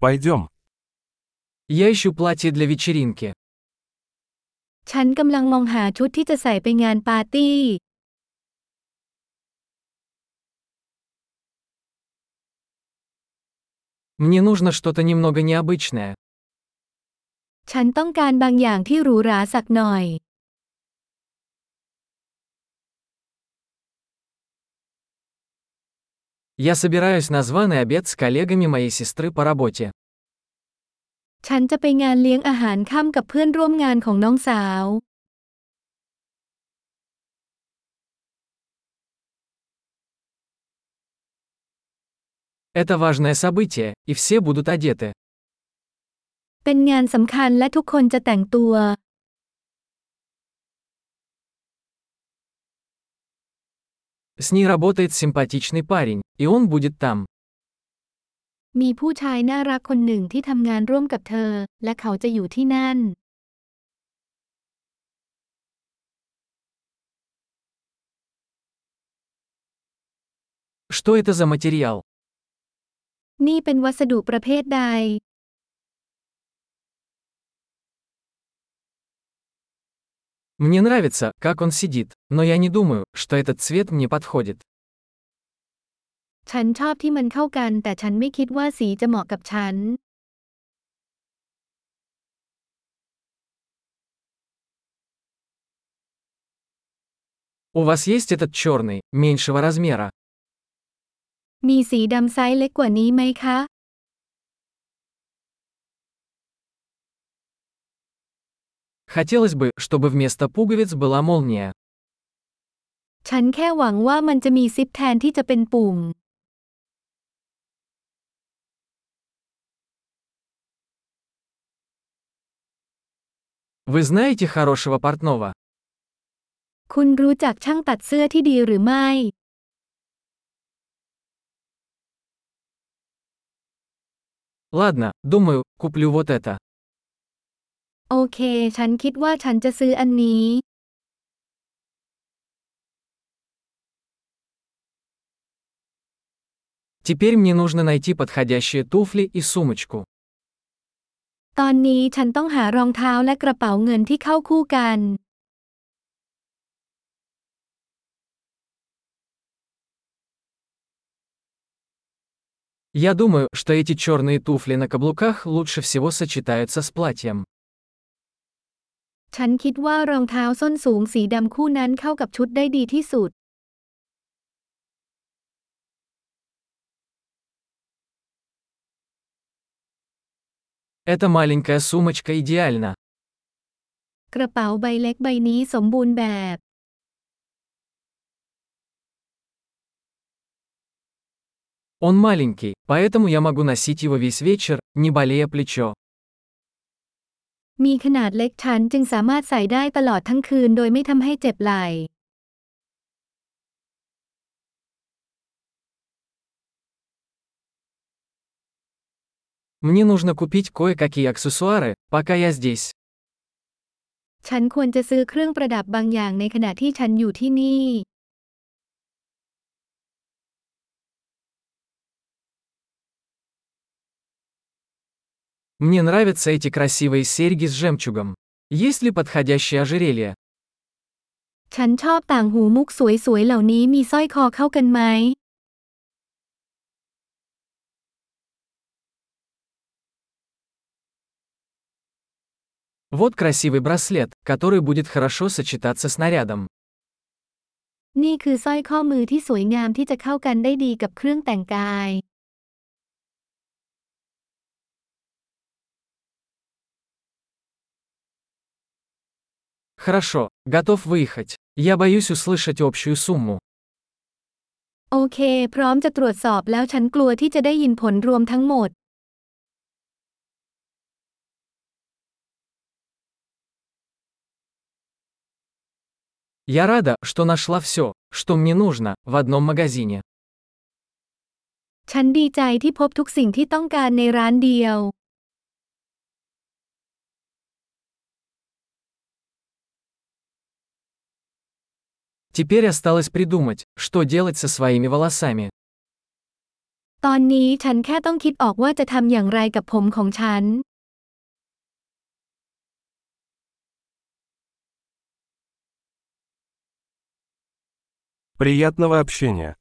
Пойдем. Я ищу платье для вечеринки. ฉันกำลังมองหาชุดที่จะใส่ไปงานปาร์ตี้ Мне нужно что-то немного необычное. ฉันต้องการบางอย่างที่หรูหราสักหน่อย Я собираюсь на званый обед с коллегами моей сестры по работе. ฉันจะไปงานเลี้ยงอาหารค่ำกับเพื่อนร่วมงานของน้องสาว Это важное событие, и все будут одеты. เป็นงานสำคัญและทุกคนจะแต่งตัว С ней работает симпатичный парень, и он будет там. มีผู้ชายน่ารักคนหนึ่งที่ทำงานร่วมกับเธอ และเขาจะอยู่ที่นั่น Что это за материал? นี่เป็นวัสดุประเภทใด Мне нравится, как он сидит, но я не думаю, что этот цвет мне подходит. ฉันชอบที่มันเข้ากัน แต่ฉันไม่คิดว่าสีจะเหมาะกับฉัน У вас есть этот черный, меньшего размера? มีสีดำไซส์เล็กกว่านี้ไหมคะ Хотелось бы, чтобы вместо пуговиц была молния. ฉันแค่หวังว่ามันจะมีซิปแทนที่จะเป็นปุ่ม Вы знаете хорошего портного? คุณรู้จักช่างตัดเสื้อที่ดีหรือไม่ Ладно, думаю, куплю вот это. โอเค ฉันคิดว่าฉันจะซื้ออันนี้ Теперь мне нужно найти подходящие туфли и сумочку. ตอนนี้ฉันต้องหารองเท้าและกระเป๋าเงินที่เข้าคู่กัน Я думаю, что эти черные туфли на каблуках лучше всего сочетаются с платьем. ฉันคิดว่ารองเท้าส้นสูงสีดำคู่นั้นเข้ากับชุดได้ดีที่สุด Эта маленькая сумочка идеальна. กระเป๋าใบเล็กใบนี้สมบูรณ์แบบ Он маленький, поэтому я могу носить его весь вечер, не болея плечо. มีขนาดเล็กฉันจึงสามารถใส่ได้ตลอดทั้งคืนโดยไม่ทำให้เจ็บไหล่ Мне нужно купить кое-какие аксессуары, пока я здесь. ฉันควรจะซื้อเครื่องประดับบางอย่างในขณะที่ฉันอยู่ที่นี่ Мне нравятся эти красивые серьги с жемчугом. Есть ли подходящее ожерелье? ฉันชอบต่างหูมุกสวยๆเหล่านี้มีสร้อยคอเข้ากันไหม Вот красивый браслет, который будет хорошо сочетаться с нарядом. นี่คือสร้อยข้อมือที่สวยงามที่จะเข้ากันได้ดีกับเครื่องแต่งกาย Хорошо, готов выехать. Я боюсь услышать общую сумму. โอเค พร้อมจะตรวจสอบแล้วฉันกลัวที่จะได้ยินผลรวมทั้งหมด Я рада, что нашла все, что мне нужно, в одном магазине. ฉันดีใจที่พบทุกสิ่งที่ต้องการในร้านเดียว Теперь осталось придумать, что делать со своими волосами. ตอนนี้ฉันแค่ต้องคิดออกว่าจะทำอย่างไรกับผมของฉัน Приятного общения.